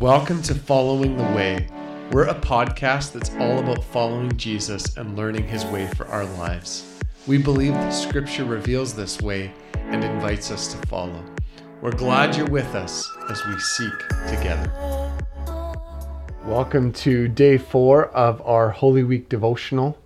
Welcome to Following the Way. We're a podcast that's all about following Jesus and learning his way for our lives. We believe that Scripture reveals this way and invites us to follow. We're glad you're with us as we seek together. Welcome to day four of our Holy Week devotional,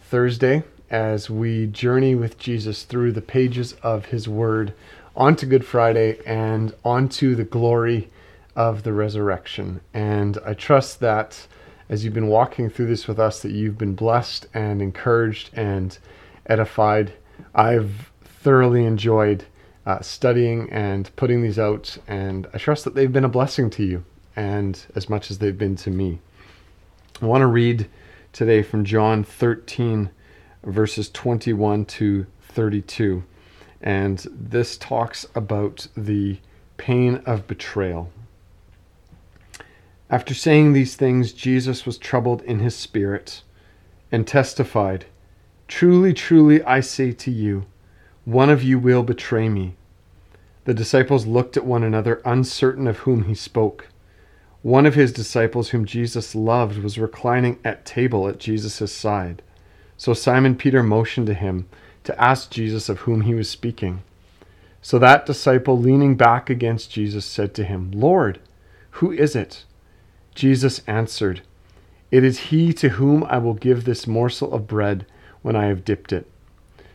Thursday, as we journey with Jesus through the pages of his word onto Good Friday and onto the glory of the resurrection. And I trust that as you've been walking through this with us, that you've been blessed and encouraged and edified. I've thoroughly enjoyed uh, studying and putting these out, and I trust that they've been a blessing to you, and as much as they've been to me. I want to read today from John 13, verses 21 to 32. And this talks about the pain of betrayal. After saying these things, Jesus was troubled in his spirit and testified, Truly, truly, I say to you, one of you will betray me. The disciples looked at one another, uncertain of whom he spoke. One of his disciples, whom Jesus loved, was reclining at table at Jesus' side. So Simon Peter motioned to him to ask Jesus of whom he was speaking. So that disciple, leaning back against Jesus, said to him, Lord, who is it? Jesus answered, It is he to whom I will give this morsel of bread when I have dipped it.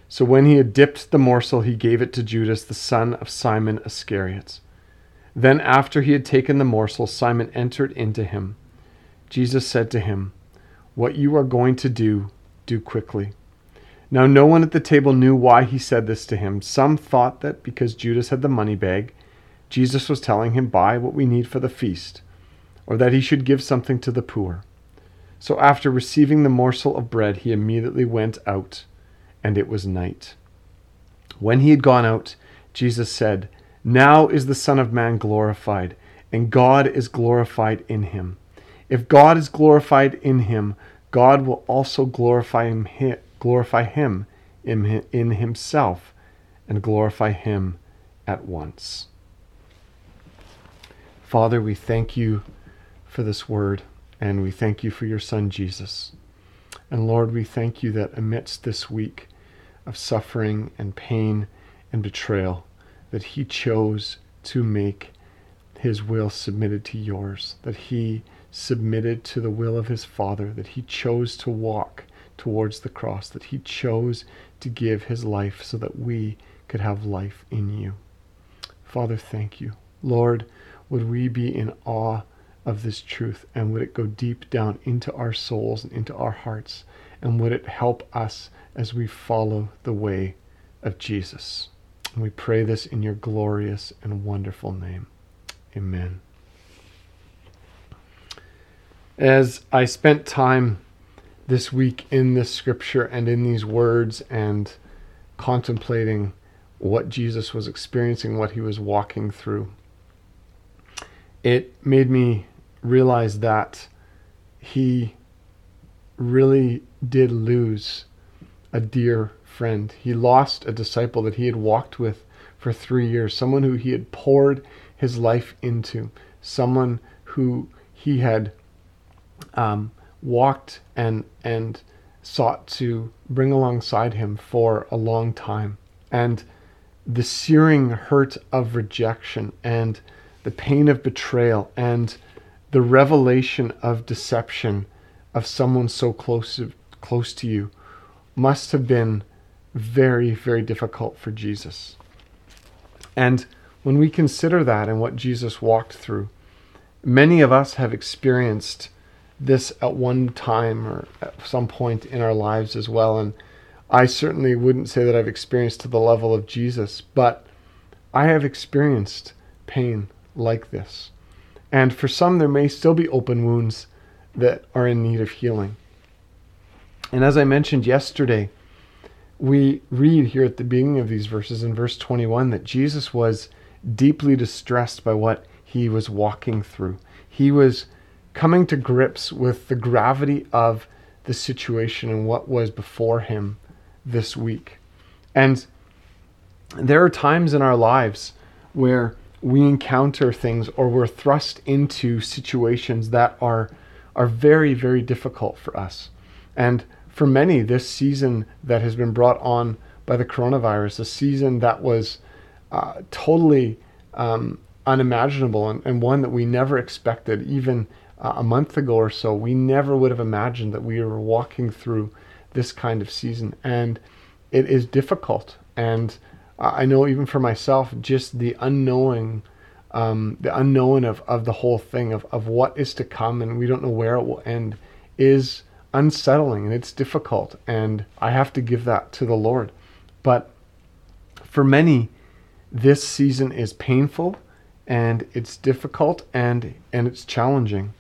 So when he had dipped the morsel, he gave it to Judas, the son of Simon Iscariot. Then, after he had taken the morsel, Satan entered into him. Jesus said to him, What you are going to do, do quickly. Now, no one at the table knew why he said this to him. Some thought that because Judas had the money bag, Jesus was telling him, Buy what we need for the feast or that he should give something to the poor. So after receiving the morsel of bread, he immediately went out, and it was night. When he had gone out, Jesus said, Now is the Son of Man glorified, and God is glorified in him. If God is glorified in him, God will also glorify him, glorify him in, in himself and glorify him at once. Father, we thank you for this word, and we thank you for your Son, Jesus. And Lord, we thank you that amidst this week of suffering and pain and betrayal, that he chose to make his will submitted to yours, that he submitted to the will of his Father, that he chose to walk towards the cross, that he chose to give his life so that we could have life in you. Father, thank you. Lord, would we be in awe of this truth and would it go deep down into our souls and into our hearts and would it help us as we follow the way of Jesus. And we pray this in your glorious and wonderful name. Amen. As I spent time this week in this scripture and in these words and contemplating what Jesus was experiencing, what he was walking through, it made me realized that he really did lose a dear friend. He lost a disciple that he had walked with for three years, someone who he had poured his life into, someone who he had um, walked and and sought to bring alongside him for a long time, and the searing hurt of rejection and the pain of betrayal and the revelation of deception of someone so close to, close to you must have been very, very difficult for Jesus. And when we consider that and what Jesus walked through, many of us have experienced this at one time or at some point in our lives as well. And I certainly wouldn't say that I've experienced to the level of Jesus, but I have experienced pain like this. And for some, there may still be open wounds that are in need of healing. And as I mentioned yesterday, we read here at the beginning of these verses in verse 21 that Jesus was deeply distressed by what he was walking through. He was coming to grips with the gravity of the situation and what was before him this week. And there are times in our lives where we encounter things or we're thrust into situations that are are very very difficult for us. And for many this season that has been brought on by the coronavirus a season that was uh, totally um, unimaginable and, and, one that we never expected. Even uh, a month ago or so we never would have imagined that we were walking through this kind of season. And it is difficult. And I know even for myself, just the unknowing, um, the unknown of, of the whole thing, of, of what is to come, and we don't know where it will end, is unsettling and it's difficult. And I have to give that to the Lord. But for many, this season is painful and it's difficult and, and it's challenging.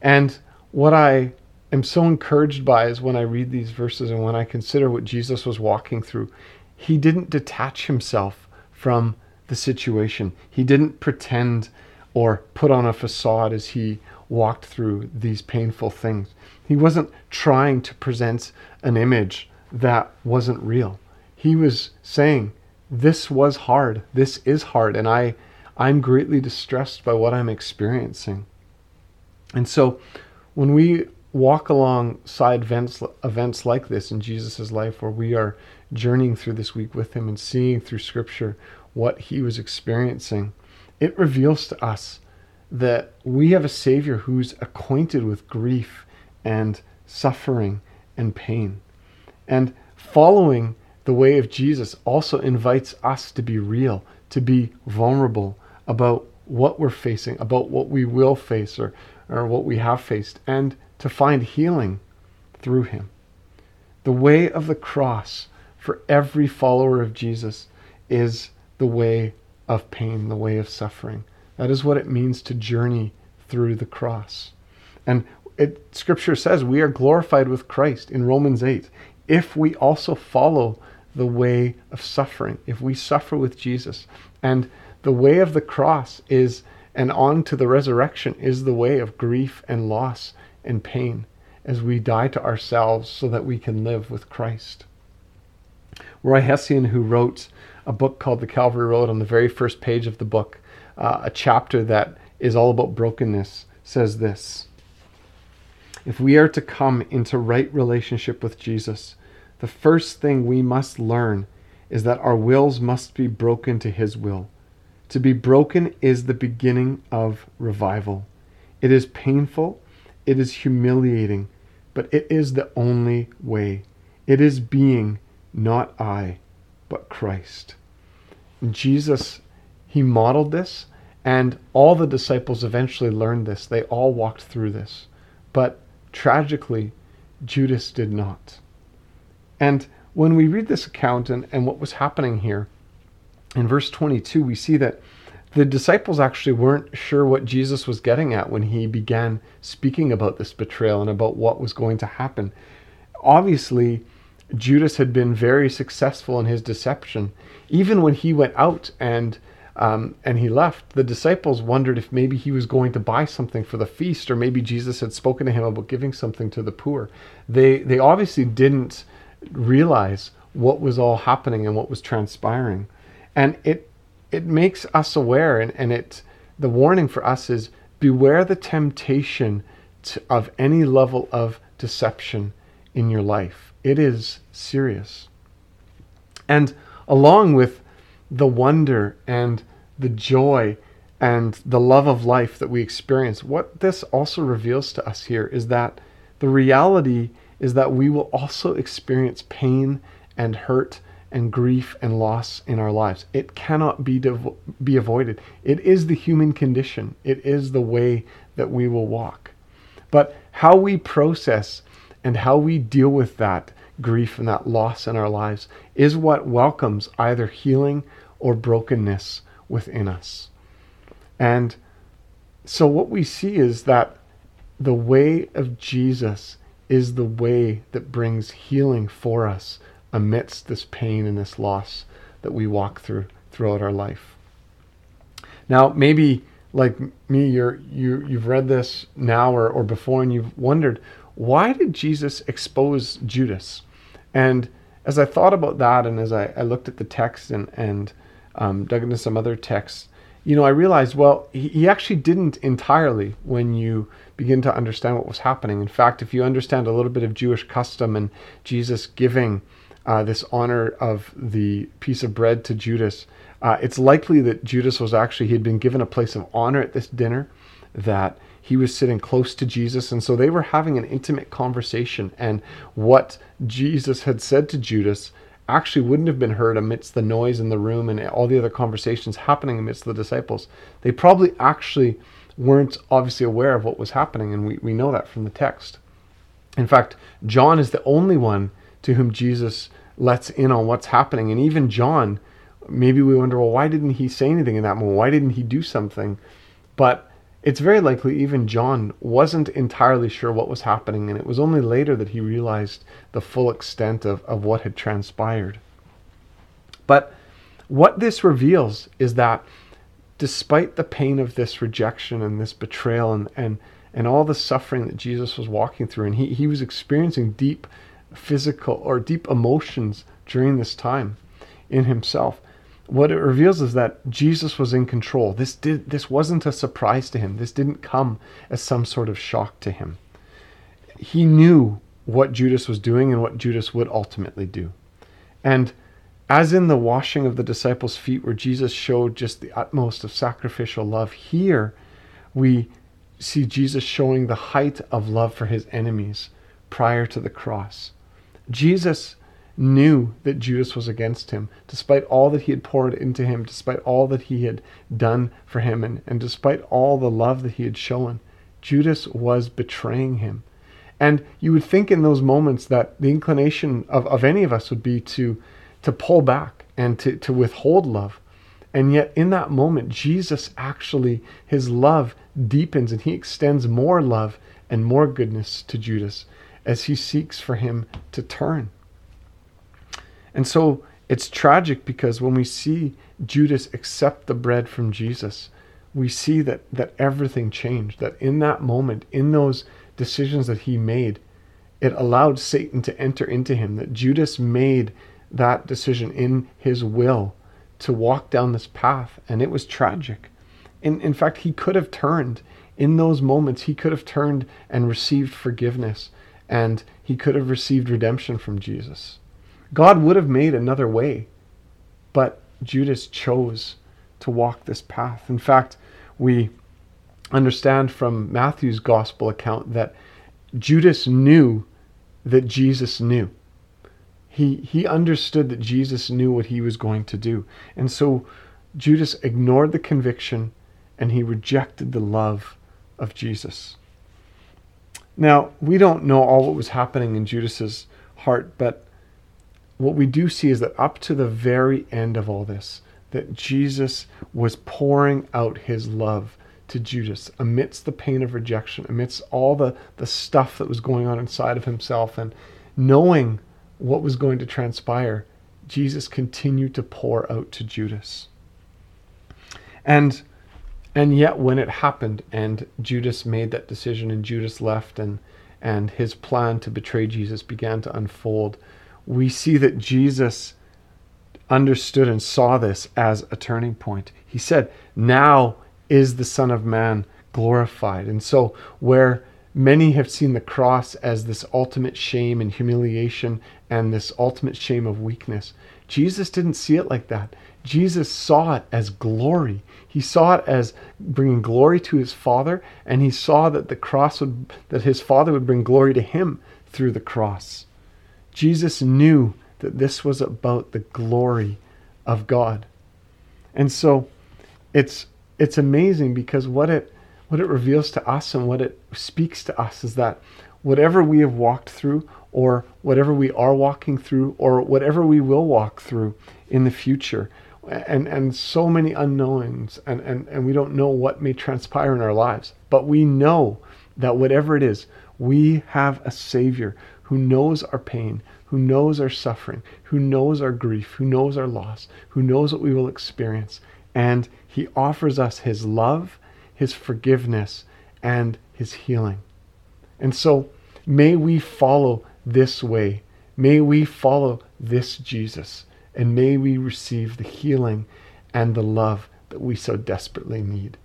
And what I am so encouraged by is when I read these verses and when I consider what Jesus was walking through he didn't detach himself from the situation. He didn't pretend or put on a facade as he walked through these painful things. He wasn't trying to present an image that wasn't real. He was saying, This was hard. This is hard. And I, I'm greatly distressed by what I'm experiencing. And so when we walk alongside events, events like this in Jesus' life, where we are journeying through this week with him and seeing through scripture what he was experiencing, it reveals to us that we have a Savior who's acquainted with grief and suffering and pain. And following the way of Jesus also invites us to be real, to be vulnerable about what we're facing, about what we will face or, or what we have faced, and to find healing through Him. The way of the cross for every follower of Jesus is the way of pain, the way of suffering. That is what it means to journey through the cross. And it, scripture says we are glorified with Christ in Romans 8 if we also follow the way of suffering, if we suffer with Jesus. And the way of the cross is, and on to the resurrection, is the way of grief and loss and pain as we die to ourselves so that we can live with Christ. Roy Hession, who wrote a book called The Calvary Road, on the very first page of the book, uh, a chapter that is all about brokenness, says this If we are to come into right relationship with Jesus, the first thing we must learn is that our wills must be broken to His will. To be broken is the beginning of revival. It is painful, it is humiliating, but it is the only way. It is being not I, but Christ. Jesus, he modeled this, and all the disciples eventually learned this. They all walked through this. But tragically, Judas did not. And when we read this account and, and what was happening here, in verse 22, we see that the disciples actually weren't sure what Jesus was getting at when he began speaking about this betrayal and about what was going to happen. Obviously, Judas had been very successful in his deception. Even when he went out and um, and he left, the disciples wondered if maybe he was going to buy something for the feast, or maybe Jesus had spoken to him about giving something to the poor. They they obviously didn't realize what was all happening and what was transpiring, and it it makes us aware, and, and it the warning for us is beware the temptation to, of any level of deception in your life it is serious. And along with the wonder and the joy and the love of life that we experience, what this also reveals to us here is that the reality is that we will also experience pain and hurt and grief and loss in our lives. It cannot be devo- be avoided. It is the human condition. It is the way that we will walk. But how we process and how we deal with that grief and that loss in our lives is what welcomes either healing or brokenness within us. And so, what we see is that the way of Jesus is the way that brings healing for us amidst this pain and this loss that we walk through throughout our life. Now, maybe like me, you're, you, you've read this now or, or before and you've wondered, why did Jesus expose Judas? And as I thought about that and as I, I looked at the text and, and um, dug into some other texts, you know, I realized, well, he, he actually didn't entirely when you begin to understand what was happening. In fact, if you understand a little bit of Jewish custom and Jesus giving uh, this honor of the piece of bread to Judas, uh, it's likely that Judas was actually, he had been given a place of honor at this dinner, that he was sitting close to Jesus. And so they were having an intimate conversation. And what Jesus had said to Judas actually wouldn't have been heard amidst the noise in the room and all the other conversations happening amidst the disciples. They probably actually weren't obviously aware of what was happening. And we, we know that from the text. In fact, John is the only one to whom Jesus lets in on what's happening. And even John, maybe we wonder, well, why didn't he say anything in that moment? Why didn't he do something? But it's very likely even John wasn't entirely sure what was happening, and it was only later that he realized the full extent of, of what had transpired. But what this reveals is that despite the pain of this rejection and this betrayal and, and, and all the suffering that Jesus was walking through, and he, he was experiencing deep physical or deep emotions during this time in himself. What it reveals is that Jesus was in control. This did this wasn't a surprise to him. This didn't come as some sort of shock to him. He knew what Judas was doing and what Judas would ultimately do. And as in the washing of the disciples' feet, where Jesus showed just the utmost of sacrificial love, here we see Jesus showing the height of love for his enemies prior to the cross. Jesus knew that Judas was against him, despite all that he had poured into him, despite all that he had done for him, and, and despite all the love that he had shown. Judas was betraying him. And you would think in those moments that the inclination of, of any of us would be to, to pull back and to, to withhold love. And yet, in that moment, Jesus actually, his love deepens and he extends more love and more goodness to Judas as he seeks for him to turn. And so it's tragic because when we see Judas accept the bread from Jesus, we see that, that everything changed. That in that moment, in those decisions that he made, it allowed Satan to enter into him. That Judas made that decision in his will to walk down this path, and it was tragic. In, in fact, he could have turned in those moments, he could have turned and received forgiveness and he could have received redemption from Jesus. God would have made another way, but Judas chose to walk this path. In fact, we understand from Matthew's gospel account that Judas knew that Jesus knew. He, he understood that Jesus knew what he was going to do. And so Judas ignored the conviction and he rejected the love of Jesus. Now, we don't know all what was happening in Judas's heart, but what we do see is that up to the very end of all this, that Jesus was pouring out his love to Judas amidst the pain of rejection, amidst all the, the stuff that was going on inside of himself, and knowing what was going to transpire, Jesus continued to pour out to Judas. And and yet, when it happened and Judas made that decision and Judas left and, and his plan to betray Jesus began to unfold, we see that Jesus understood and saw this as a turning point. He said, Now is the Son of Man glorified. And so, where many have seen the cross as this ultimate shame and humiliation and this ultimate shame of weakness, Jesus didn't see it like that. Jesus saw it as glory. He saw it as bringing glory to his Father, and he saw that the cross would, that his Father would bring glory to him through the cross. Jesus knew that this was about the glory of God. And so it's it's amazing because what it what it reveals to us and what it speaks to us is that whatever we have walked through or whatever we are walking through or whatever we will walk through in the future and and so many unknowns and, and and we don't know what may transpire in our lives but we know that whatever it is we have a savior who knows our pain who knows our suffering who knows our grief who knows our loss who knows what we will experience and he offers us his love his forgiveness and his healing and so may we follow this way may we follow this jesus and may we receive the healing and the love that we so desperately need.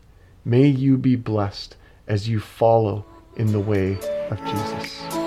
May you be blessed as you follow in the way of Jesus.